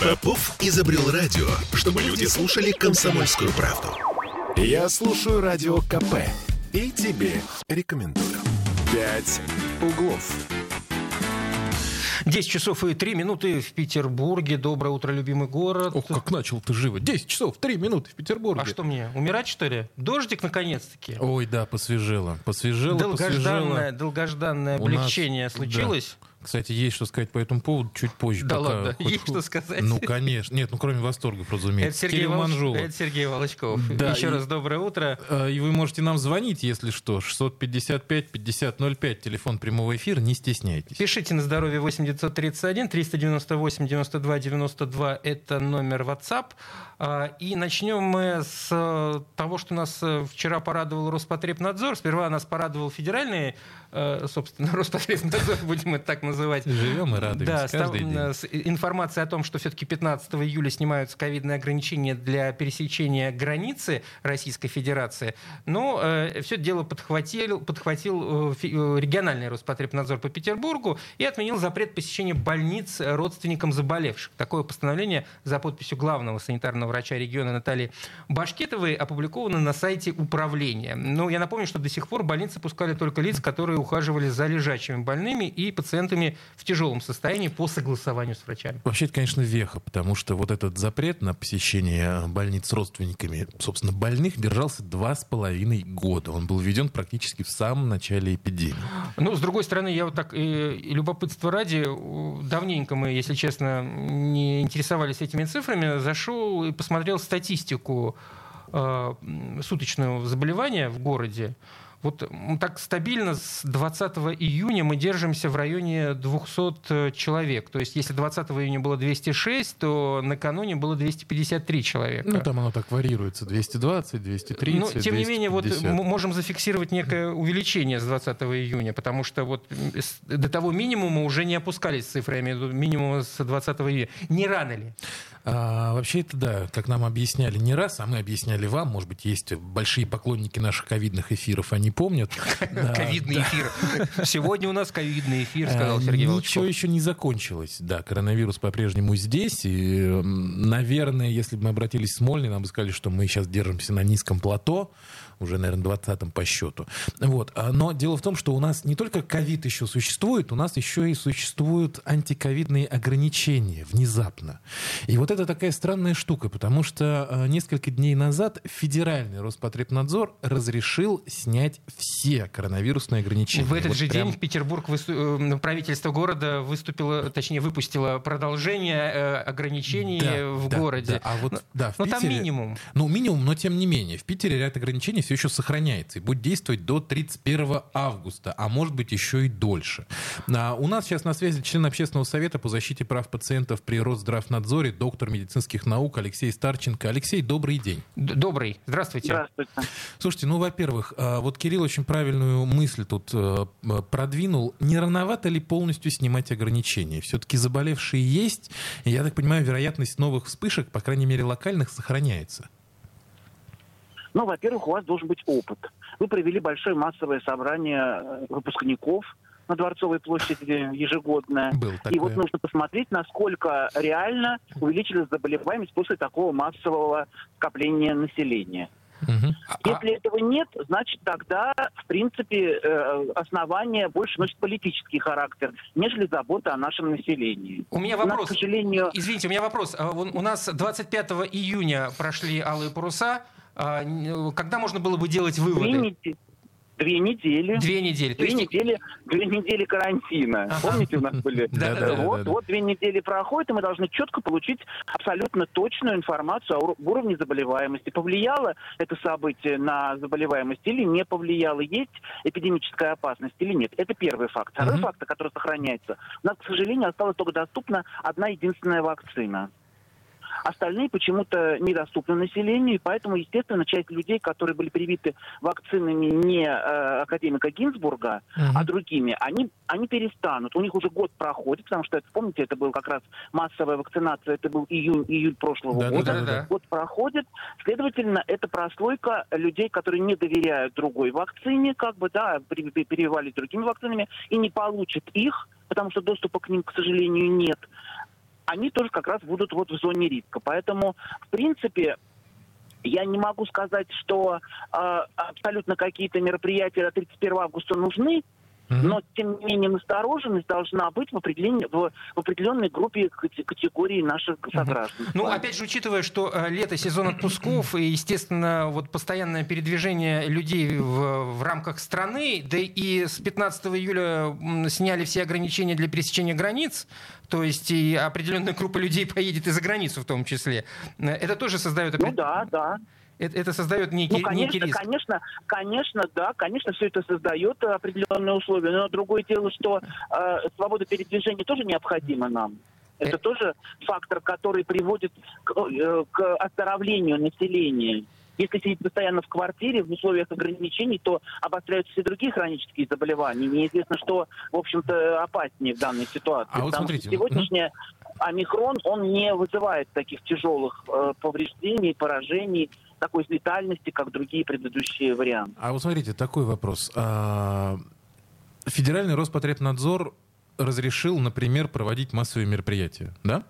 Попов изобрел радио, чтобы люди слушали комсомольскую правду. Я слушаю радио КП и тебе рекомендую. «Пять углов». 10 часов и 3 минуты в Петербурге. Доброе утро, любимый город. Ох, как начал ты живо. 10 часов 3 минуты в Петербурге. А что мне, умирать, что ли? Дождик, наконец-таки. Ой, да, посвежело. Посвежело, долгожданное, посвежело. Долгожданное У нас- облегчение да. Кстати, есть что сказать по этому поводу чуть позже. Да ладно, хоть- есть что сказать? Ну, конечно. Нет, ну, кроме восторгов, Это разумеется. Сергей, Кирилл Волч- Манжулов. Это Сергей Волочков. Да, Еще и- раз доброе утро. Э, И вы можете нам звонить, если что. 655-5005, телефон прямого эфира, не стесняйтесь. Пишите на здоровье 8 931 398 92 92. Это номер WhatsApp. А, И начнем мы с э, того, что нас э, вчера порадовал Роспотребнадзор. Сперва нас порадовал федеральный, э, собственно, Роспотребнадзор, будем это так называть. Живем и радуемся Да, каждый день. с информацией о том, что все-таки 15 июля снимаются ковидные ограничения для пересечения границы Российской Федерации. Но все это дело подхватил, подхватил региональный Роспотребнадзор по Петербургу и отменил запрет посещения больниц родственникам заболевших. Такое постановление за подписью главного санитарного врача региона Натальи Башкетовой опубликовано на сайте управления. Но я напомню, что до сих пор больницы пускали только лиц, которые ухаживали за лежачими больными и пациентами в тяжелом состоянии по согласованию с врачами. Вообще, это, конечно, веха, потому что вот этот запрет на посещение больниц с родственниками, собственно, больных держался два с половиной года. Он был введен практически в самом начале эпидемии. Ну, с другой стороны, я вот так и, и любопытство ради, давненько мы, если честно, не интересовались этими цифрами, зашел и посмотрел статистику э, суточного заболевания в городе. Вот так стабильно с 20 июня мы держимся в районе 200 человек. То есть, если 20 июня было 206, то накануне было 253 человека. Ну, там оно так варьируется. 220, 230, Но, тем не менее, вот 250. мы можем зафиксировать некое увеличение с 20 июня, потому что вот до того минимума уже не опускались цифры, я имею в виду минимума с 20 июня. Не рано ли? А, вообще это да, как нам объясняли не раз, а мы объясняли вам, может быть, есть большие поклонники наших ковидных эфиров, они помнят. Да, Ковидный эфир. Сегодня у нас ковидный эфир, сказал А, Сергей Ничего Волчков. еще не закончилось. Да, коронавирус по-прежнему здесь. И, наверное, если бы мы обратились в Смольный, нам бы сказали, что мы сейчас держимся на низком плато, уже, наверное, 20-м по счету. Вот. А, Но дело в том, что у нас не только ковид еще существует, у нас еще и существуют антиковидные ограничения внезапно. И вот это такая странная штука, потому что а, несколько дней назад федеральный Роспотребнадзор разрешил снять все коронавирусные ограничения. В этот Вот же прям- день в Петербург высту- э, правительство города выступило, точнее, выпустило продолжение э, ограничений Да, в да, городе. да. А вот, Ну, да, в ну, там Питере- минимум. Ну, минимум, но тем не менее. В Питере ряд ограничений все еще сохраняется и будет действовать до 31 августа, а может быть еще и дольше. А у нас сейчас на связи член общественного совета по защите прав пациентов при Росздравнадзоре, доктор медицинских наук Алексей Старченко. Алексей, добрый день. Добрый. Здравствуйте. Здравствуйте. Слушайте, ну, во-первых, а, вот Кирилл очень правильную мысль тут э, м, продвинул. Не рановато ли полностью снимать ограничения? Все-таки заболевшие есть, и, я так понимаю, вероятность новых вспышек, по крайней мере, локальных, сохраняется. Ну, во-первых, у вас должен быть опыт. Вы провели большое массовое собрание э, выпускников на Дворцовой площади ежегодное. Был И вот нужно посмотреть, насколько реально увеличилась заболеваемость после такого массового скопления населения. Мгм. Если этого нет, значит тогда, в принципе, э, основания больше носят политический характер, нежели забота о нашем населении. У меня У нас, вопрос. к сожалению, Извините, у меня вопрос. А, вон У нас 25 июня прошли алые паруса. А, Когда можно было бы делать две, выводы? две недели. Две недели. То Две есть недели, две недели карантина. Ага. Помните, у нас были? Да, да, вот, да, да. вот две недели проходит, и мы должны четко получить абсолютно точную информацию о ур- уровне заболеваемости. Повлияло это событие на заболеваемость или не повлияло? Есть эпидемическая опасность или нет? Это первый факт. Второй Мгм. фактор, который сохраняется. У нас, к сожалению, осталась только доступна одна единственная вакцина. Остальные почему-то недоступны населению, и поэтому, естественно, часть людей, которые были привиты вакцинами не э, академика Гинзбурга, Мгм. а другими, они, они перестанут. У них уже год проходит, потому что, это, помните, это был как раз массовая вакцинация, это был июнь, июль прошлого года. Год проходит, следовательно, это прослойка людей, которые не доверяют другой вакцине, как бы, да, прививались другими вакцинами, и не получат их, потому что доступа к ним, к сожалению, нет. Они тоже как раз будут вот в зоне риска. Поэтому, в принципе, я не могу сказать, что э, абсолютно какие-то мероприятия до 31 августа нужны, но, тем не менее, настороженность должна быть в, определенной, в, в определенной группе категории наших сограждан. Ну, опять же, учитывая, что э, лето, сезон отпусков и, естественно, вот постоянное передвижение людей в, в рамках страны, да и с 15 июля сняли все ограничения для пересечения границ, то есть и определенная группа людей поедет и за границу в том числе. Э, это тоже создает... Ну да, да это, это создает некий, ну, конечно, некий риск. Конечно, конечно, да, конечно, все это создает определенные условия. Но другое дело, что э, свобода передвижения тоже необходима нам. Это э... тоже фактор, который приводит к, э, к оздоровлению населения. Если сидеть постоянно в квартире в условиях ограничений, то обостряются все другие хронические заболевания. Неизвестно, что, в общем-то, опаснее в данной ситуации. А вот смотрите, сегодняшняя омикрон, он не вызывает таких тяжелых э, повреждений, поражений такой летальности, как другие предыдущие варианты. А вот смотрите, такой вопрос. А, Федеральный Роспотребнадзор разрешил, например, проводить массовые мероприятия, да?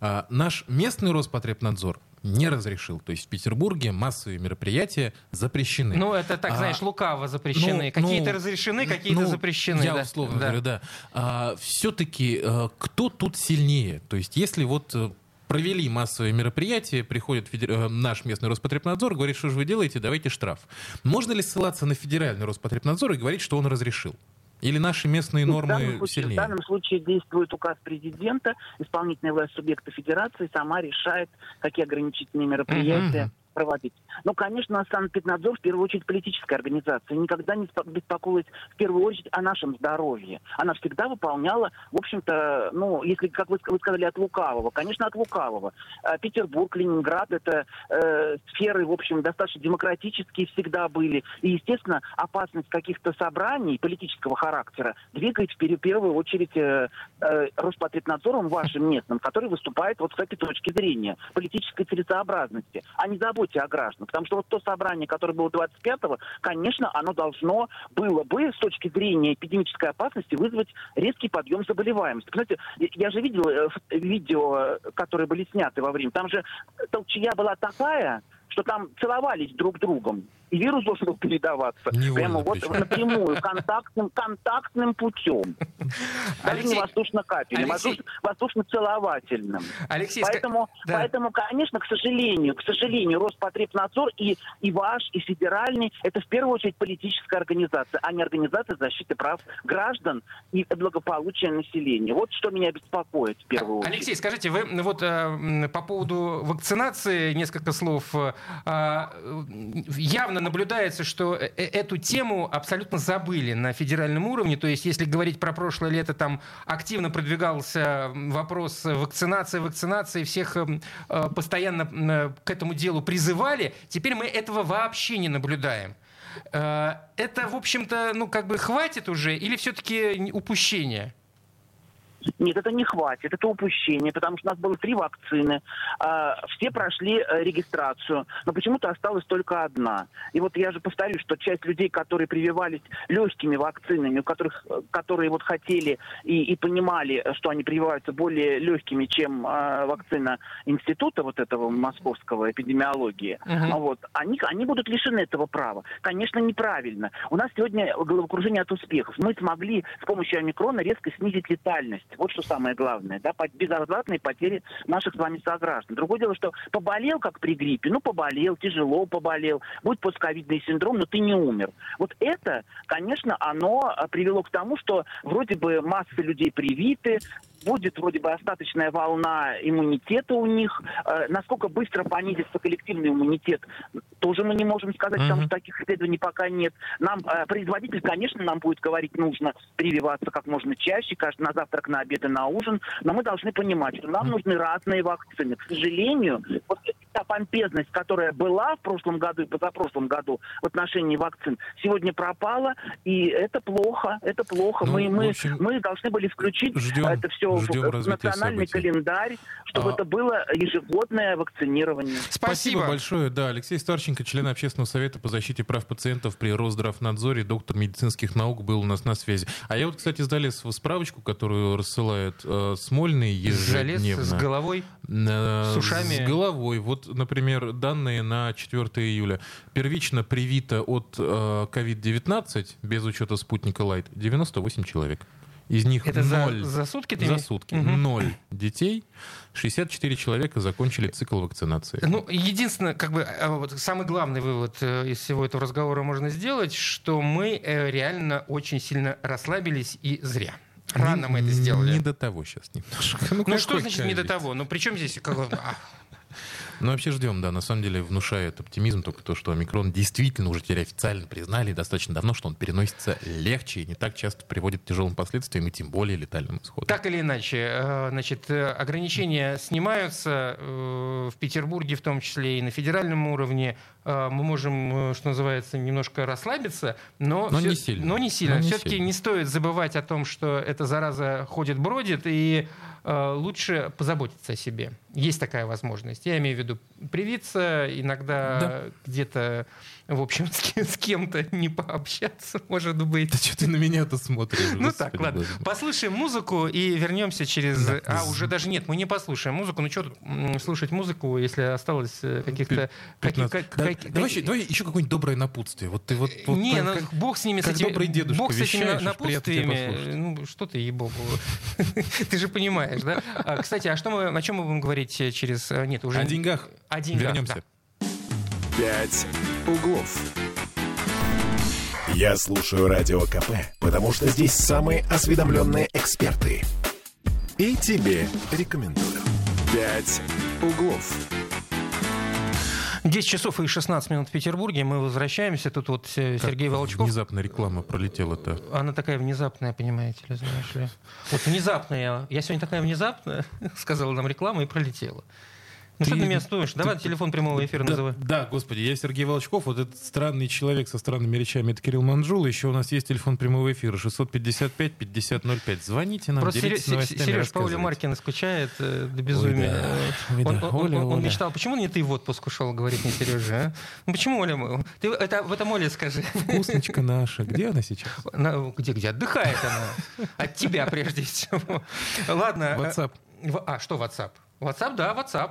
А наш местный Роспотребнадзор не разрешил. То есть в Петербурге массовые мероприятия запрещены. Ну, это так, а, знаешь, лукаво запрещены. Ну, какие-то ну, разрешены, какие-то ну, запрещены. Я да. условно да. говорю, да. А, все-таки а, кто тут сильнее? То есть если вот э, провели массовые мероприятия, приходит федер... Э, наш местный Роспотребнадзор, говорит, что же вы делаете, давайте штраф. Можно ли ссылаться на федеральный Роспотребнадзор и говорить, что он разрешил? Или наши местные нормы в данном случае, сильнее? В данном случае действует указ президента, исполнительная власть субъекта федерации сама решает, какие ограничительные мероприятия проводить. Но, конечно, Санкт-Петербург в первую очередь политическая организация. Никогда не беспокоилась в первую очередь о нашем здоровье. Она всегда выполняла, в общем-то, ну, если, как вы, сказали, от лукавого. Конечно, от лукавого. А Петербург, Ленинград — это э, сферы, в общем, достаточно демократические всегда были. И, естественно, опасность каких-то собраний политического характера двигает в первую очередь э, э, Роспотребнадзором вашим местным, который выступает вот с этой точки зрения политической целесообразности. А не забудьте заботе о гражданах. Потому что вот то собрание, которое было 25-го, конечно, оно должно было бы с точки зрения эпидемической опасности вызвать резкий подъем заболеваемости. Знаете, я же видел э, видео, которые были сняты во время. Там же толчья была такая, что там целовались друг другом и вирус должен был передаваться Невольно прямо вот причем. напрямую, контактным, контактным путем. Даже Алексей... не воздушно-капельным, а Алексей... воздушно-целовательным. Алексей, поэтому, да. поэтому, конечно, к сожалению, к сожалению, Роспотребнадзор и, и ваш, и федеральный, это в первую очередь политическая организация, а не организация защиты прав граждан и благополучия населения. Вот что меня беспокоит в первую очередь. Алексей, скажите, вы вот э, по поводу вакцинации несколько слов. Э, явно наблюдается, что э, э, эту тему абсолютно забыли на федеральном уровне. То есть, если говорить про прошлое лето, там активно продвигался вопрос вакцинации, вакцинации, всех эм, постоянно к этому делу призывали. Теперь мы этого вообще не наблюдаем. Это, в общем-то, ну, как бы хватит уже или все-таки упущение? Нет, это не хватит, это упущение, потому что у нас было три вакцины, э, все прошли э, регистрацию, но почему-то осталась только одна. И вот я же повторю, что часть людей, которые прививались легкими вакцинами, у которых, которые вот хотели и, и понимали, что они прививаются более легкими, чем э, вакцина института вот этого московского эпидемиологии, uh-huh. вот, они, они будут лишены этого права. Конечно, неправильно. У нас сегодня головокружение от успехов. Мы смогли с помощью омикрона резко снизить летальность вот что самое главное, да, безвозвратные потери наших с вами сограждан. Другое дело, что поболел, как при гриппе, ну, поболел, тяжело поболел, будет постковидный синдром, но ты не умер. Вот это, конечно, оно а, привело к тому, что вроде бы масса людей привиты, будет вроде бы остаточная волна иммунитета у них. Э, насколько быстро понизится коллективный иммунитет, тоже мы не можем сказать, uh-huh. потому что таких исследований пока нет. Нам э, производитель, конечно, нам будет говорить, нужно прививаться как можно чаще, каждый на завтрак, на обед и на ужин, но мы должны понимать, что нам uh-huh. нужны разные вакцины. К сожалению, вот та помпезность, которая была в прошлом году и позапрошлом году в отношении вакцин, сегодня пропала, и это плохо, это плохо. Ну, мы, мы, общем, мы должны были включить ждем, это все ждем в национальный событий. календарь, чтобы а... это было ежегодное вакцинирование. Спасибо. Спасибо большое. Да, Алексей Старченко, член Общественного совета по защите прав пациентов при Росздравнадзоре, доктор медицинских наук, был у нас на связи. А я вот, кстати, сдали справочку, которую рассылает э, Смольный ежедневно. Желез с головой? Э, с ушами? С головой. Вот, например, данные на 4 июля. Первично привито от э, COVID-19, без учета спутника Лайт, 98 человек. Из них Это 0, за, за сутки? Ты за сутки. Угу. 0 детей. 64 человека закончили цикл вакцинации. Ну, единственное, как бы, а, вот, самый главный вывод э, из всего этого разговора можно сделать, что мы э, реально очень сильно расслабились и зря. Рано мы это сделали. Не до того сейчас немножко. Ну, ну что значит не до того? Ну при чем здесь... Как... Ну, вообще ждем, да. На самом деле внушает оптимизм только то, что омикрон действительно уже теперь официально признали достаточно давно, что он переносится легче и не так часто приводит к тяжелым последствиям и тем более летальным исходам. Так или иначе, э, значит, э, ограничения снимаются э, в Петербурге в том числе и на федеральном уровне. Мы можем, что называется, немножко расслабиться, но, но все, не сильно. Но не сильно. Все-таки не стоит забывать о том, что эта зараза ходит, бродит, и лучше позаботиться о себе. Есть такая возможность. Я имею в виду привиться, иногда да. где-то в общем, с, с кем-то не пообщаться, может быть. Да что ты на меня-то смотришь? Ну так, ладно. Боже. Послушаем музыку и вернемся через... Да. А, уже даже нет, мы не послушаем музыку. Ну что тут слушать музыку, если осталось э, каких-то... Каких, как, да. как, давай, как... давай еще какое-нибудь доброе напутствие. Вот ты вот... вот не, ну как, бог с ними, как с этими... добрый дедушка Бог с этими напутствиями. Ну что ты, ей-богу. ты же понимаешь, да? А, кстати, а что мы, о чем мы будем говорить через... Э, нет, уже... О деньгах. О деньгах, Вернемся. «Пять углов». Я слушаю Радио КП, потому что здесь самые осведомленные эксперты. И тебе рекомендую. «Пять углов». 10 часов и 16 минут в Петербурге. Мы возвращаемся. Тут вот э, как Сергей Волчков. Внезапно реклама пролетела-то. Она такая внезапная, понимаете ли, знаешь ли. Вот внезапная. Я сегодня такая внезапная, сказала нам реклама и пролетела. Ну что ты меня стоишь? Давай ты... телефон прямого эфира да, называй. Да, господи, я Сергей Волчков, вот этот странный человек со странными речами, это Кирилл Манжул. Еще у нас есть телефон прямого эфира 655-5005. Звоните нам, Просто делитесь Сереж, новостями, Сереж Пауля Маркина скучает э, до безумия. Ой, да. Ой, да. Он, Оля, он, он, Оля. мечтал, почему не ты в отпуск ушел, говорит мне Сережа. А? Ну почему Оля? Ты это, в этом Оле скажи. Вкусночка наша. Где она сейчас? Где, где? Отдыхает она. От тебя прежде всего. Ладно. WhatsApp. А, что WhatsApp? WhatsApp, да, WhatsApp.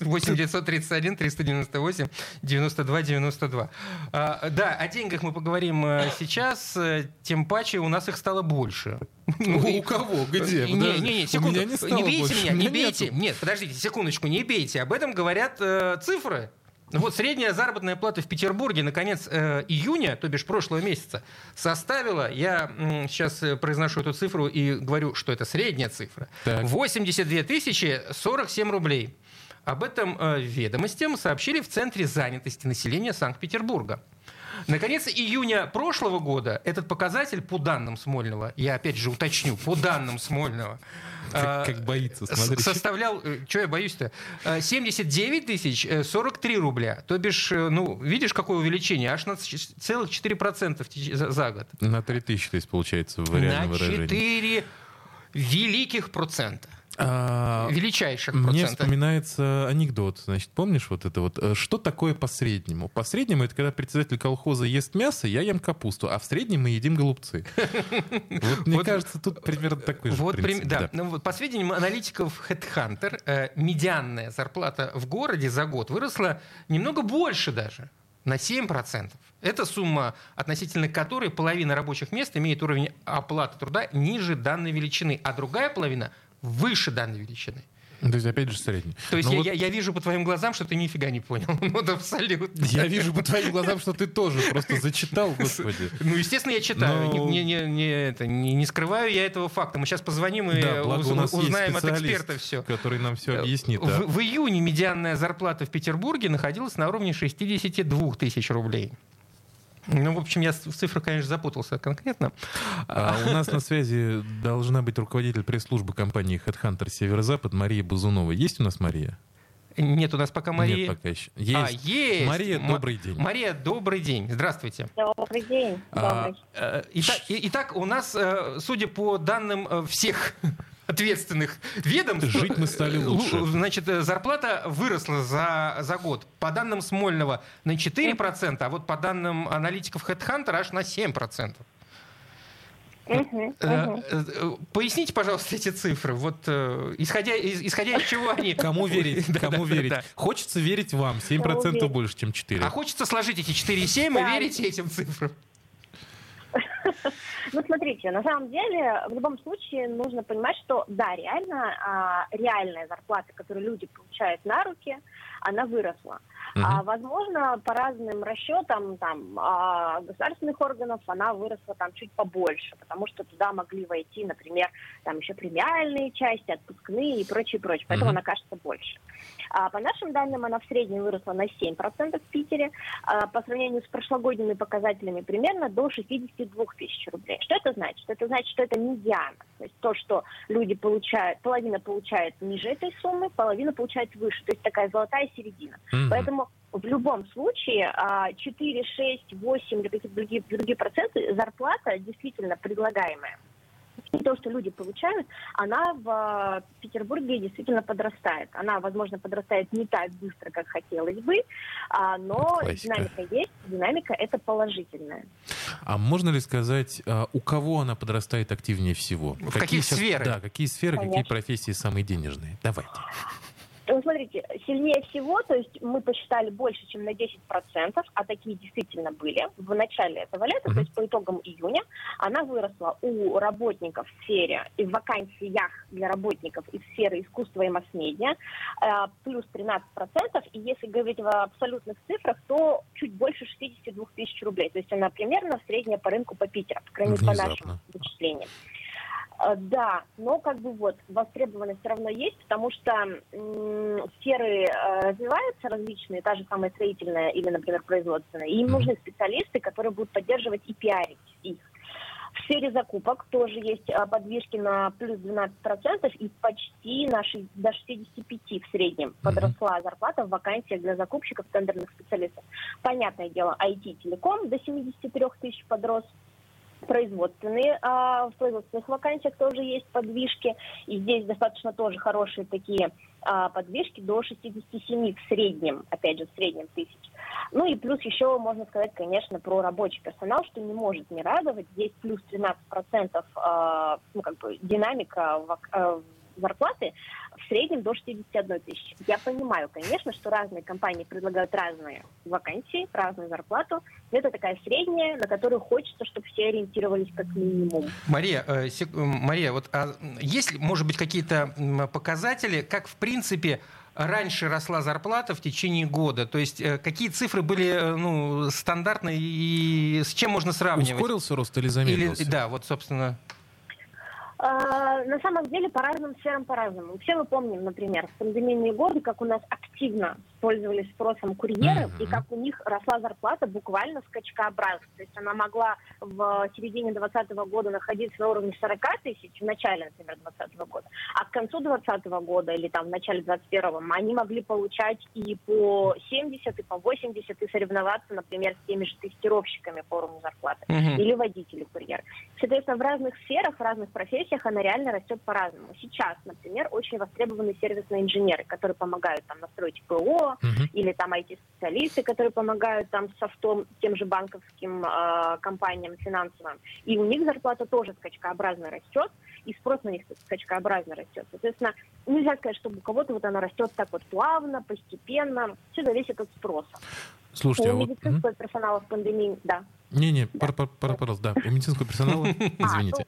8 931 398 92 92. А, да, о деньгах мы поговорим э, сейчас, тем паче у нас их стало больше. У кого? Где? Не, не, не, секунду. Не бейте меня, не бейте. Нет, подождите, секундочку, не бейте. Об этом говорят э, цифры. Вот средняя заработная плата в Петербурге на конец э, июня, то бишь прошлого месяца, составила, я э, сейчас произношу эту цифру и говорю, что это средняя цифра, так. 82 тысячи 47 рублей. Об этом э, ведомостям сообщили в Центре занятости населения Санкт-Петербурга. Наконец, июня прошлого года этот показатель по данным Смольного, я опять же уточню, по данным Смольного, как, э, как боится, смотри. Составлял, э, что я боюсь-то, 79 тысяч 43 рубля. То бишь, ну, видишь, какое увеличение? Аж на целых 4% за год. На 3 тысячи, то есть, получается, в реальном выражении. На 4 великих процента. А, величайших процентов. Мне вспоминается анекдот. Значит, помнишь вот это вот? Э, что такое по среднему? По среднему это когда председатель колхоза ест мясо, я ем капусту, а в среднем мы едим голубцы. Вот мне кажется, тут примерно такой же. Да. Ну по сведениям аналитиков Headhunter, э, медианная зарплата в городе за год выросла немного больше даже на 7%. Это сумма, относительно которой половина рабочих мест имеет уровень оплаты труда ниже данной величины, а другая половина выше данной величины. То есть, опять же, средний. То есть, я, вот... я, я вижу по твоим глазам, что ты нифига не понял. Ну, да, абсолютно. Я вижу по твоим глазам, что ты тоже просто зачитал, господи. Ну, естественно, я читаю. Но... Не, не, не, это, не, не скрываю я этого факта. Мы сейчас позвоним и да, уз, узнаем от эксперта все. Который нам все объяснит. В, в июне медианная зарплата в Петербурге находилась на уровне 62 тысяч рублей. Ну, в общем, я в цифрах, конечно, запутался конкретно. А у нас на связи должна быть руководитель пресс-службы компании Headhunter Северо-Запад Мария Базунова. Есть у нас Мария? Нет у нас пока Марии. Нет, пока еще. Есть. А, есть. Мария, Ма- добрый день. Мария, добрый день. Здравствуйте. Добрый день. А, Добрый. Э, Итак, и- итак, у нас, э, судя по данным э, всех ответственных ведомств, Жить мы стали лучше. лу- Значит, э, зарплата выросла за, за год. По данным Смольного на 4%, а вот по данным аналитиков HeadHunter аж на 7%. Мгм, Э, э, Поясните, пожалуйста, эти цифры. Вот исходя из, исходя из чего они. Кому верить? Да, Кому да, верить? да. Хочется верить вам. 7% верить? больше, чем 4. А хочется сложить эти 4,7 и верить этим цифрам. Ну, смотрите, на самом деле, в любом случае нужно понимать, что, да, реально, а, реальная зарплата, которую люди получают на руки, она выросла. А, возможно, по разным расчетам там, а, государственных органов она выросла там чуть побольше, потому что туда могли войти, например, там еще премиальные части, отпускные и прочее, прочее. Поэтому она кажется больше. А, по нашим данным, она в среднем выросла на 7% в Питере, а, по сравнению с прошлогодними показателями примерно до 62 тысяч рублей. Что это значит? Это значит, что это медиана. То есть то, что люди получают, половина получает ниже этой суммы, половина получает выше. То есть такая золотая середина. Мгм. Поэтому в любом случае а, 4, 6, 8 или какие-то другие, другие проценты зарплата действительно предлагаемая. И то, что люди получают, она в а, Петербурге действительно подрастает. Она, возможно, подрастает не так быстро, как хотелось бы, а, но Классика. динамика есть, динамика это положительная. А можно ли сказать, а, у кого она подрастает активнее всего? В каких сферах? Да, какие сферы, какие Конечно. профессии самые денежные? Давайте. Ну, смотрите, сильнее всего, то есть мы посчитали больше, чем на 10%, а такие действительно были в начале этого лета, Мгм. то есть по итогам июня, она выросла у работников в сфере и в вакансиях для работников из сферы искусства и масс-медиа э, плюс 13%, и если говорить в абсолютных цифрах, то чуть больше 62 тысяч рублей, то есть она примерно средняя по рынку по Питеру, по крайней мере, по нашим вычислениям. Э, Да, но как бы вот востребованность все равно есть, потому что м, сферы э, развиваются различные, та же самая строительная или, например, производственная, и им нужны специалисты, которые будут поддерживать и пиарить их. В сфере закупок тоже есть э, подвижки на плюс 12% и почти на ши- до 65 в среднем подросла зарплата в вакансиях для закупщиков тендерных специалистов. Понятное дело, IT-телеком до 73 тысяч подрос, производственные, а, в производственных вакансиях тоже есть подвижки, и здесь достаточно тоже хорошие такие а, подвижки до 67 в среднем, опять же, в среднем тысяч. Ну и плюс еще можно сказать, конечно, про рабочий персонал, что не может не радовать. Здесь плюс 13% а, ну, как бы динамика вак- а, зарплаты в среднем до 61 тысячи. Я понимаю, конечно, что разные компании предлагают разные вакансии, разную зарплату. Но это такая средняя, на которую хочется, чтобы все ориентировались как минимум. Мария, э, сек- Мария, вот а есть ли, может быть, какие-то показатели, как в принципе раньше росла зарплата в течение года? То есть э, какие цифры были э, ну, стандартные и с чем можно сравнивать? Ускорился рост или Или, замедлился? да, вот, собственно. А, На самом деле по разным сферам по-разному. Все мы помним, например, в пандемийные годы, как у нас активно пользовались спросом курьеры, Мгм. и как у них росла зарплата буквально скачкообразно. То есть она могла в середине 2020 года находиться на уровне 40 тысяч, в начале, например, 2020 года, а к концу 2020 года или там в начале 2021 они могли получать и по 70, и по 80, и соревноваться, например, с теми же тестировщиками по уровню зарплаты Мгм. или водители курьер. Соответственно, в разных сферах, в разных профессиях она реально растет по-разному. Сейчас, например, очень востребованы сервисные инженеры, которые помогают там настроить ПО, Или там IT-специалисты, которые помогают там софтом тем же банковским э, компаниям финансовым. И у них зарплата тоже скачкообразно растет, и спрос на них скачкообразно растет. Соответственно, нельзя сказать, что у кого-то вот она растет так вот плавно, постепенно. Все зависит от спроса. Слушайте, а у вот... медицинского персонала в пандемии, да. Не-не, пар- пожалуйста, да, у медицинского персонала, извините.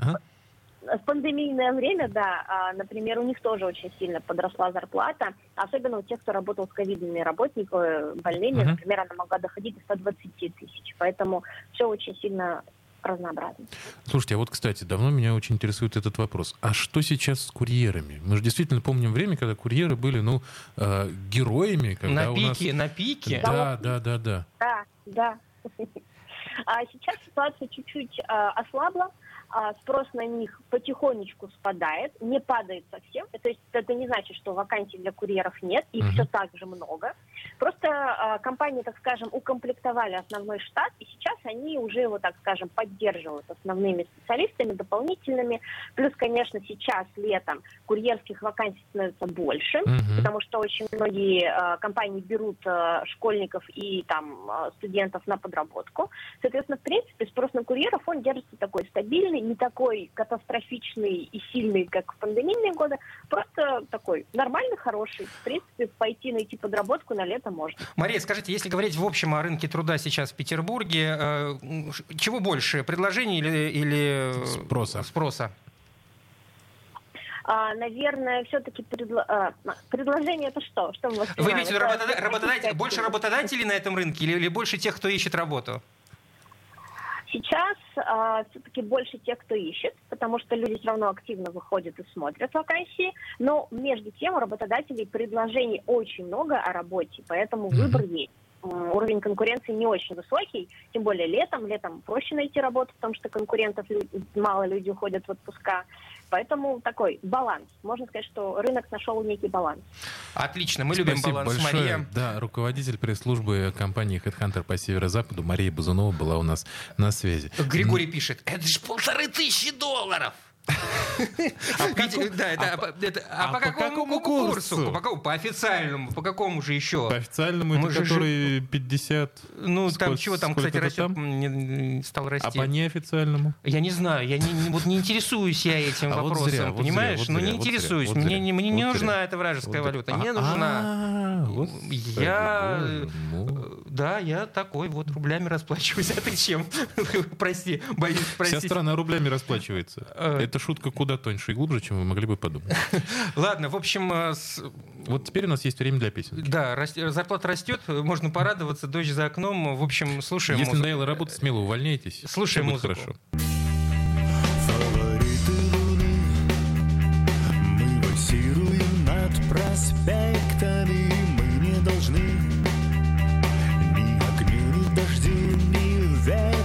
В пандемийное время, да, а, например, у них тоже очень сильно подросла зарплата, особенно у тех, кто работал с ковидными работниками, больными, Мгм. например, она могла доходить до 120 тысяч, поэтому все очень сильно разнообразно. Слушайте, а вот, кстати, давно меня очень интересует этот вопрос. А что сейчас с курьерами? Мы же действительно помним время, когда курьеры были, ну, э, героями, когда На у нас... пике, на пике. Да, да, да, да. Да, да. А сейчас ситуация чуть-чуть а, ослабла. Спрос на них потихонечку спадает, не падает совсем. То есть это не значит, что вакансий для курьеров нет, их uh-huh. все так же много. Просто а, компании, так скажем, укомплектовали основной штат, и сейчас они уже его, так скажем, поддерживают основными специалистами, дополнительными. Плюс, конечно, сейчас летом курьерских вакансий становится больше, uh-huh. потому что очень многие а, компании берут а, школьников и там а, студентов на подработку. Соответственно, в принципе, спрос на курьеров, он держится такой стабильный, не такой катастрофичный и сильный, как в пандемийные годы, просто такой нормальный, хороший. В принципе, пойти найти подработку на лето можно. Мария, скажите, если говорить в общем о рынке труда сейчас в Петербурге, э, чего больше, предложений или, или спроса? спроса? А, наверное, все-таки предло... а, предложение это что? Что мы Вы имеете в виду работодатель, работодатель, больше работодателей на этом рынке или, или больше тех, кто ищет работу? Сейчас э, все-таки больше тех, кто ищет, потому что люди все равно активно выходят и смотрят вакансии, но между тем у работодателей предложений очень много о работе, поэтому mm-hmm. выбор есть уровень конкуренции не очень высокий, тем более летом. Летом проще найти работу, потому что конкурентов мало, люди уходят в отпуска. Поэтому такой баланс. Можно сказать, что рынок нашел некий баланс. Отлично, мы любим Спасибо баланс. большое. Мария. Да, руководитель пресс-службы компании HeadHunter по северо-западу Мария Бузунова была у нас на связи. Григорий пишет, это же полторы тысячи долларов. А, а, по, какому, курсу? По, официальному. По какому же еще? По официальному, который 50... Ну, там чего там, кстати, растет, стал расти. А по неофициальному? Я не знаю, я не, интересуюсь я этим а вопросом, понимаешь? ну, не интересуюсь. мне, мне не нужна эта вражеская валюта, не нужна. Я... Да, я такой вот рублями расплачиваюсь. А ты чем? Прости, боюсь, прости. Вся страна рублями расплачивается. Э, это шутка куда тоньше и глубже, чем вы могли бы подумать. Ладно, в общем... Э, вот теперь у нас есть время для песен. Да, зарплата растет, можно порадоваться, дождь за окном. В общем, слушаем Если надоело работать, смело увольняйтесь. Слушаем музыку. Хорошо. проспектами мы не должны ни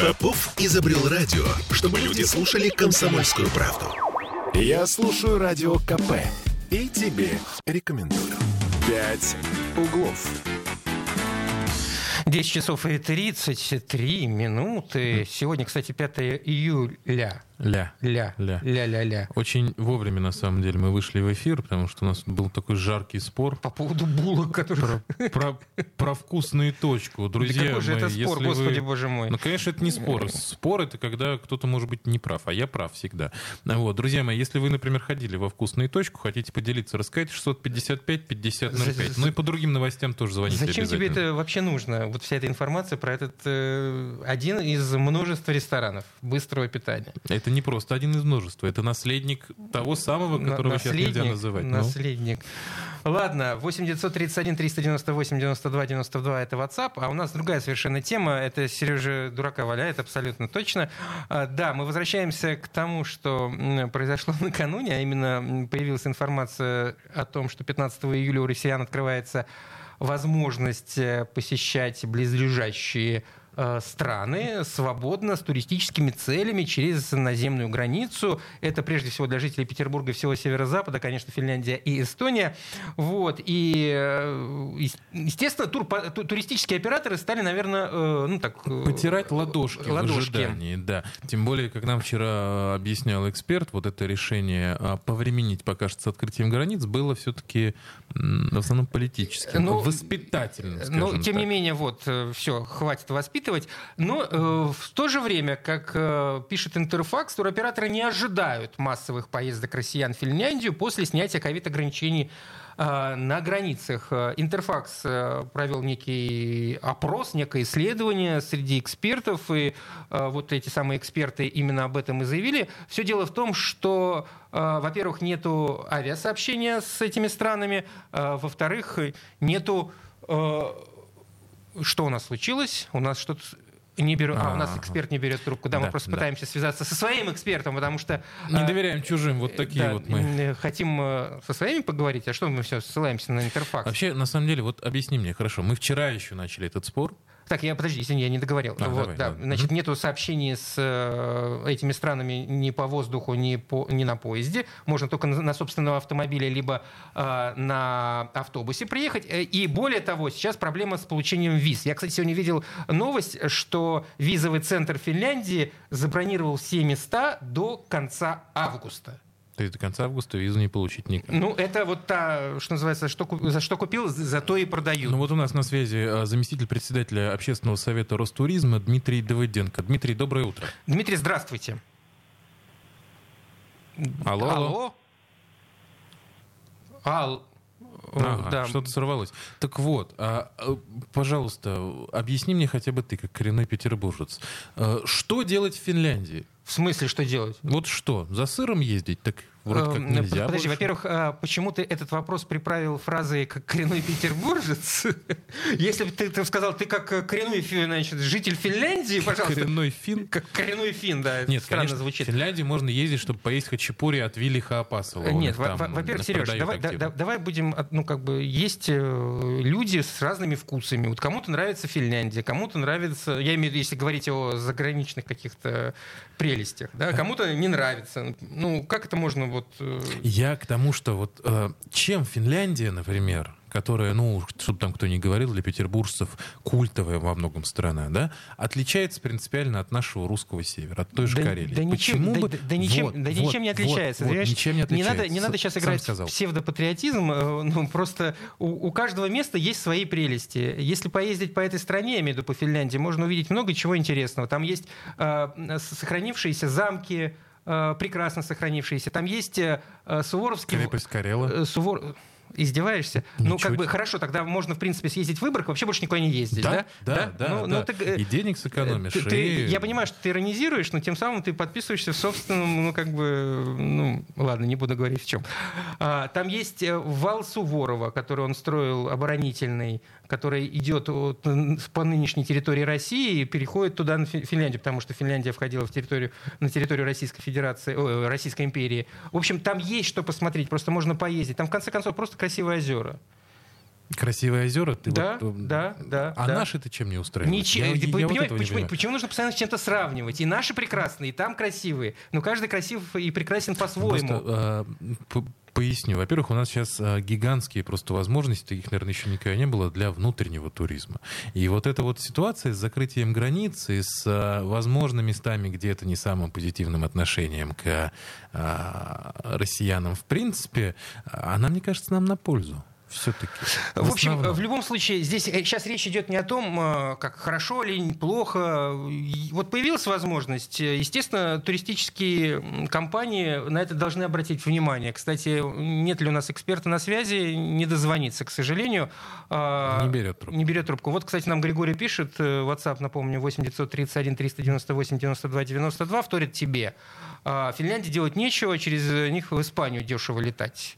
Попов изобрел радио, чтобы люди слушали комсомольскую правду. Я слушаю радио КП и тебе рекомендую. «Пять углов». 10 часов и 33 минуты. Сегодня, кстати, 5 июля. Ля. Ля. Ля. Ля. Ля. Ля. Очень вовремя, на самом деле, мы вышли в эфир, потому что у нас был такой жаркий спор. По поводу булок, которые... Про, про, про вкусную точку. Друзья да какой же мои, это спор, господи вы... боже мой. Ну, конечно, это не спор. Спор — это когда кто-то может быть не прав, а я прав всегда. Вот, друзья мои, если вы, например, ходили во вкусную точку, хотите поделиться, рассказать 655-5005. Ну и по другим новостям тоже звоните Зачем тебе это вообще нужно? Вот вся эта информация про этот э, один из множества ресторанов быстрого питания. Это не просто один из множества. Это наследник того самого, которого наследник, сейчас нельзя называть. Ну. Наследник. Ну. Ладно, 8 931 398 92 92 это WhatsApp, а у нас другая совершенно тема. Это Сережа дурака валяет, абсолютно точно. А, да, мы возвращаемся к тому, что произошло накануне, а именно появилась информация о том, что 15 июля у россиян открывается возможность э, посещать близлежащие страны свободно с туристическими целями через наземную границу. Это прежде всего для жителей Петербурга и всего северо-запада, конечно, Финляндия и Эстония. Вот. И, э, ес- естественно, тур, туристические операторы стали, наверное, э, ну так... э, Потирать ладошки, ладошки. в ожидании, да. Тем более, как нам вчера объяснял эксперт, вот это решение повременить пока что с открытием границ было все-таки в основном политическим, Ну, воспитательным, Но, тем не так. менее, вот, все, хватит воспитывать. Но э, в то же время, как э, пишет Интерфакс, туроператоры не ожидают массовых поездок россиян в Финляндию после снятия ковид-ограничений э, на границах. Э, Интерфакс э, провел некий опрос, некое исследование среди экспертов, и э, вот эти самые эксперты именно об этом и заявили. Все дело в том, что, э, во-первых, нету авиасообщения с этими странами, э, во-вторых, нету что у нас случилось? У нас что-то не берет, а, у нас Ага. эксперт не берет трубку. Да, мы Да, просто да. пытаемся связаться со своим экспертом, потому что Не э, доверяем чужим, вот такие да, вот мы. э, хотим э, со своими поговорить, а что мы все ссылаемся на интерфакс? Вообще, на самом деле, вот объясни мне, хорошо, мы вчера еще начали этот спор. Так, я подожди, извини, я не договорил. А, вот, давай, да, ладно. значит, нету сообщений с э, этими странами ни по воздуху, ни, по, ни на поезде. Можно только на, на собственном автомобиле, либо э, на автобусе приехать. Э, И более того, сейчас проблема с получением виз. Я, кстати, сегодня видел новость, что визовый центр Финляндии забронировал все места до конца августа. Есть до конца августа визу не получить никак. Ну, это вот та, что называется, что, за что купил, за то и продаю. Ну вот у нас на связи а, заместитель председателя общественного совета Ростуризма Дмитрий Давыденко. Дмитрий, доброе утро. Дмитрий, здравствуйте. Алло, алло. Ал- Ага, да. Что-то сорвалось. Так вот, а, а, пожалуйста, объясни мне хотя бы ты, как коренной петербуржец, а, что делать в Финляндии? В смысле, что делать? Вот что, за сыром ездить? Так вроде как Эм, нельзя. Подожди, во-первых, а, почему ты этот вопрос приправил фразой «как коренной петербуржец»? Если бы ты, ты сказал, ты как э, коренной значит, житель Финляндии, пожалуйста. Коренной фин? Как коренной фин, да, Нет, странно конечно, звучит. в Финляндии можно ездить, чтобы поесть хачапури от Виллиха Апасова. Он Нет, во-первых, Сереж, давай, да- давай будем, ну, как бы, есть э, люди с разными вкусами. Вот кому-то нравится Финляндия, кому-то нравится, я имею в виду, если говорить о заграничных каких-то прелестях, да, кому-то не нравится. Ну, как это можно вот... э, Я к тому, что вот э, чем Финляндия, например, которая, ну, чтобы там кто ни говорил, для петербуржцев культовая во многом страна, да, отличается принципиально от нашего русского севера, от той же Да, Карелии. да ничем, Почему да, бы- да- да ничем, Вот, да вот, ничем не вот, отличается. вот, понимаешь? ничем не отличается. надо, не надо сейчас Сам играть сказал. в псевдопатриотизм. э, Ну, просто у, у каждого места есть свои прелести. Если поездить по этой стране, я имею в виду по Финляндии, можно увидеть много чего интересного. Там есть э, сохранившиеся замки, прекрасно сохранившиеся. Там есть э, Суворовский... Крепость Карела. э, Сувор... Издеваешься? ну, как Ничуть. бы, хорошо, тогда можно, в принципе, съездить в Выборг, вообще больше никуда не ездить, да? Да, да, да. Ну, да. ну, так, э, и денег сэкономишь. ты- ты- и- я понимаю, что ты иронизируешь, но тем самым ты подписываешься в собственном, ну, как бы, ну, ладно, не буду говорить в чем. А, там есть э, вал Суворова, который он строил оборонительный, который идет от, по нынешней территории России и переходит туда, на Фи- Финляндию, потому что Финляндия входила в территорию, на территорию Российской Федерации, ой, Российской империи. В общем, там есть что посмотреть, просто можно поездить. Там, в конце концов, просто красивые озера. Красивые озера. Ты Да, вот, э, да, да, А да. наши-то чем не устраивают? Ничего, Я- я Ты вот этого не почему, понимаю. почему нужно постоянно с чем-то сравнивать? И наши прекрасные, и там красивые. Но каждый красив и прекрасен по-своему. Просто, п- поясню. Во-первых, у нас сейчас а, гигантские просто возможности, таких, наверное, еще никогда не было, для внутреннего туризма. И вот эта вот ситуация с закрытием границ и с а, возможно местами, где это не самым позитивным отношением к а, россиянам в принципе, она, мне кажется, нам на пользу. Все-таки. В общем, в любом случае, здесь э, сейчас речь идет не о том, э, как хорошо или плохо. Вот появилась возможность. э, Естественно, туристические компании на это должны обратить внимание. Кстати, нет ли у нас эксперта на связи? Не дозвониться, к сожалению. А, Не берет трубку. Не берет трубку. Вот, кстати, нам Григорий пишет, э, WhatsApp, напомню, 8 931 398 92 92, вторит тебе. А, Финляндии делать нечего, через них в Испанию дешево летать.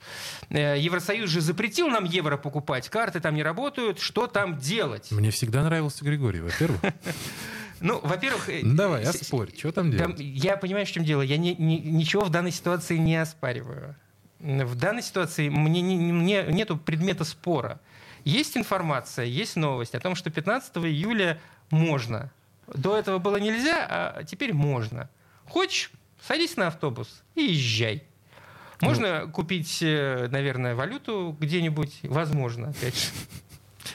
Э, Евросоюз же запретил нам евро покупать, карты там не работают, что там делать? Мне всегда нравился Григорий, во-первых. Ну, во-первых... э, Давай, оспорь, что там делать? я понимаю, в чем дело. Я ничего в данной ситуации не оспариваю. В данной ситуации мне, не- не- мне нету предмета спора. Есть информация, есть новость о том, что 15 июля можно. До этого было нельзя, а теперь можно. Хочешь, садись на автобус и езжай. Можно купить, э, наверное, валюту где-нибудь? Возможно, опять же.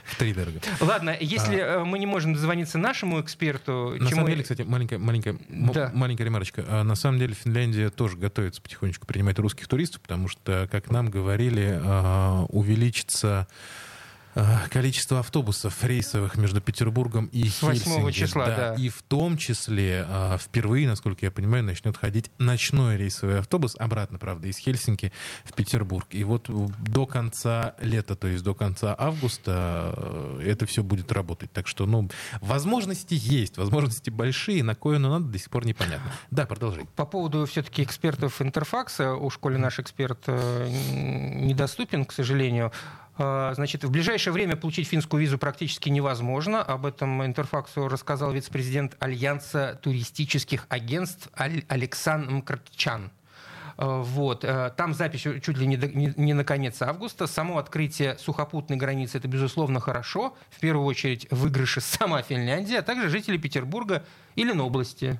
Втридорого. Ладно, если э, мы не можем дозвониться нашему эксперту, На чему... самом деле, кстати, маленькая, маленькая, Да. маленькая ремарочка. А На самом деле Финляндия тоже готовится потихонечку принимать русских туристов, потому что, как нам говорили, а, увеличится а, количество автобусов рейсовых между Петербургом и С 8 Хельсинки. числа, да. И в том числе а, впервые, насколько я понимаю, начнет ходить ночной рейсовый автобус, обратно, правда, из Хельсинки в Петербург. И вот до конца лета, то есть до конца августа, э, это все будет работать. Так что, ну, возможности есть, возможности большие, на кое оно надо, до сих пор непонятно. Да, продолжай. По поводу все-таки экспертов Интерфакса, у школе наш эксперт э, недоступен, к сожалению. Э, Значит, в ближайшее время получить финскую визу практически невозможно. Об этом Интерфаксу рассказал вице-президент Альянса туристических агентств Александр Мкртчан. Э, Вот. э, Там запись чуть ли не, до- не- не на конец августа. Само открытие сухопутной границы – это, безусловно, хорошо. В первую очередь выигрыши сама Финляндия, а также жители Петербурга и Ленобласти. А,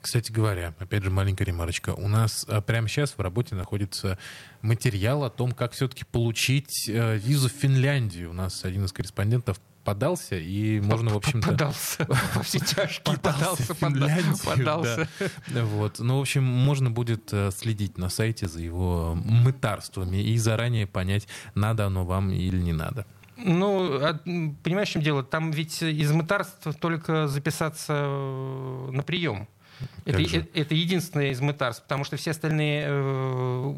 Кстати говоря, опять же, маленькая ремарочка. У нас а, прямо сейчас в работе находится материал о том, как все-таки получить э, визу в Финляндию. У нас один из корреспондентов подался, и можно, в общем-то... Подался во все тяжкие, подался, в пода- Финляндию, подался. да. Вот. Ну, в общем, можно будет э, следить на сайте за его мытарствами и заранее понять, надо оно вам или не надо. Ну, а, понимаешь, в чем дело? Там ведь из мытарств только записаться э, на прием. Это, это единственное из мытарств, потому что все остальные э,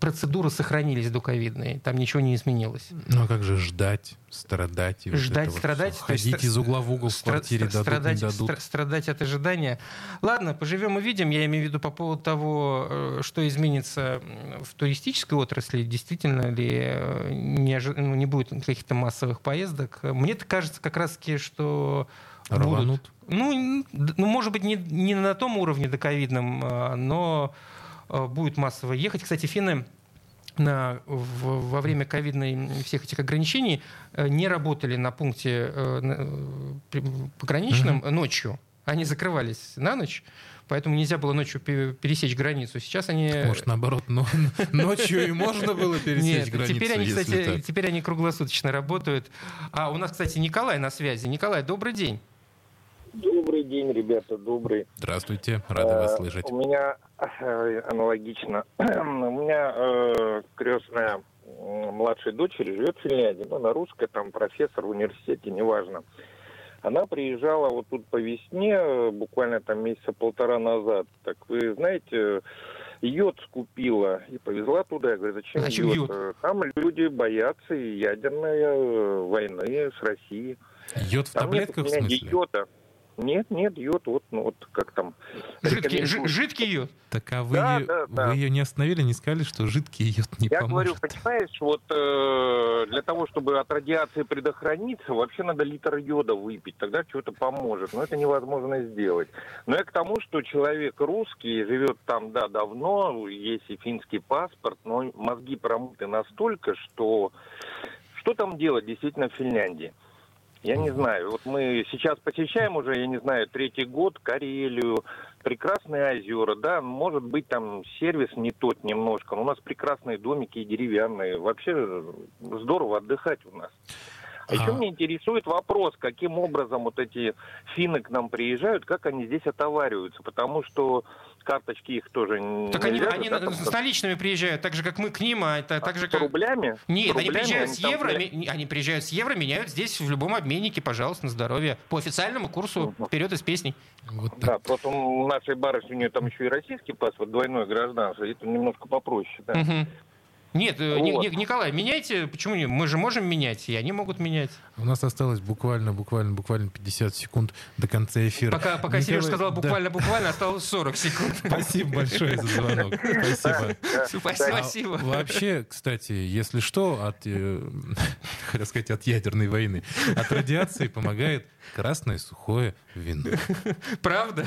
процедуры сохранились до ковидные, там ничего не изменилось. Ну, а как же ждать, страдать? И вот Ждать, вот страдать, есть Ходить из угла в угол в квартире, стра- дадут, страдать, не дадут. стра- страдать от ожидания. Ладно, поживем и видим. Я имею в виду по поводу того, э, что изменится в туристической отрасли, действительно ли э, не, ожи- ну, не будет каких-то массовых поездок. Мне-то кажется как раз-таки, что будут. Ну, ну, может быть, не, не на том уровне доковидном, а, но э, будет массово ехать. Кстати, финны на, в- во время ковидной всех этих ограничений э, не работали на пункте э, пограничном ночью. Они закрывались на ночь, поэтому нельзя было ночью пе- пересечь границу. Сейчас они... Может, наоборот, но ночью и можно было пересечь Нет, границу, теперь они, кстати, так. теперь они круглосуточно работают. А у нас, кстати, Николай на связи. Николай, добрый день. Добрый день, ребята, добрый. Здравствуйте, рады вас Э, слышать. У меня э, аналогично. у меня э, крестная младшей дочери живет в Финляндии. Ну, она русская, там профессор в университете, неважно. Она приезжала вот тут по весне, буквально там месяца полтора назад. Так вы знаете, йод скупила и повезла туда. Я говорю, зачем, Зачем йод? Э, Там люди боятся ядерной войны с Россией. Йод в Там нет таблетках, у в смысле? йода. Нет, нет, йод, вот, ну вот как там. Жидкий, жидкий йод. Так а вы, Да, ее, да, да. вы ее не остановили, не сказали, что жидкий йод не Я поможет? говорю, понимаешь, вот э, для того, чтобы от радиации предохраниться, вообще надо литр йода выпить, тогда что-то поможет. Но это невозможно сделать. Но я к тому, что человек русский, живет там, да, давно, есть и финский паспорт, но мозги промыты настолько, что что там делать действительно в Финляндии? Я не знаю. Вот мы сейчас посещаем уже, я не знаю, третий год Карелию, прекрасные озера, да, может быть там сервис не тот немножко, но у нас прекрасные домики и деревянные. Вообще здорово отдыхать у нас. А еще А. меня интересует вопрос, каким образом вот эти финны к нам приезжают, как они здесь отовариваются, потому что карточки их тоже Так они, они да, там, с наличными приезжают, так же, как мы к ним, а это так же, с как... рублями? Нет, С они рублями приезжают с там евро, пля- ми- они приезжают с евро, меняют здесь в любом обменнике, пожалуйста, на здоровье. По официальному курсу вперед из песней. Вот так. Да, просто у нашей барышни, у нее там еще и российский паспорт, двойной гражданство, это немножко попроще, да. Мгм. Нет, э, Ни- Вот. Ни- Николай, меняйте. Почему не? Мы же можем менять, и они могут менять. У нас осталось буквально, буквально, буквально 50 секунд до конца эфира. Пока, пока Николай, Сережа сказал да, буквально-буквально, осталось 40 секунд. Спасибо большое за звонок. Спасибо. Спасибо. А Вообще, кстати, если что, от, э, хотел сказать, от ядерной войны, от радиации помогает красное сухое вино. Правда?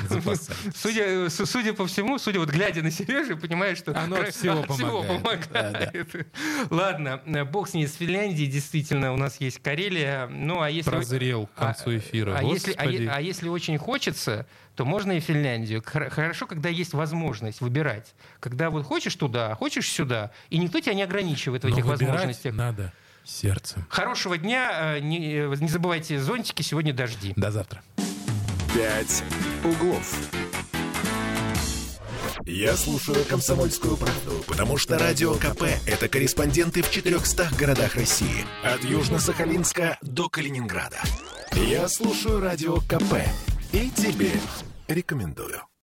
Судя, су- судя по всему, судя вот глядя на Сережу, понимаешь, что Оно от всего помогает. Да. Ладно, бог с ней, с Финляндией, действительно, у нас есть Карелия. Ну, а если... Прозрел к концу а- эфира. А если, а, Господи. е- а если очень хочется, то можно и Финляндию. Хор- Хорошо, когда есть возможность выбирать. Когда вот хочешь туда, а хочешь сюда, и никто тебя не ограничивает в Но этих возможностях. надо сердцем. Хорошего дня. э, Не, э, не забывайте зонтики, сегодня дожди. До завтра. «Пять углов». Я слушаю «Комсомольскую правду», потому что «Радио КП» — это корреспонденты в 400 городах России. От Южно-Сахалинска до Калининграда. Я слушаю «Радио КП» и тебе рекомендую.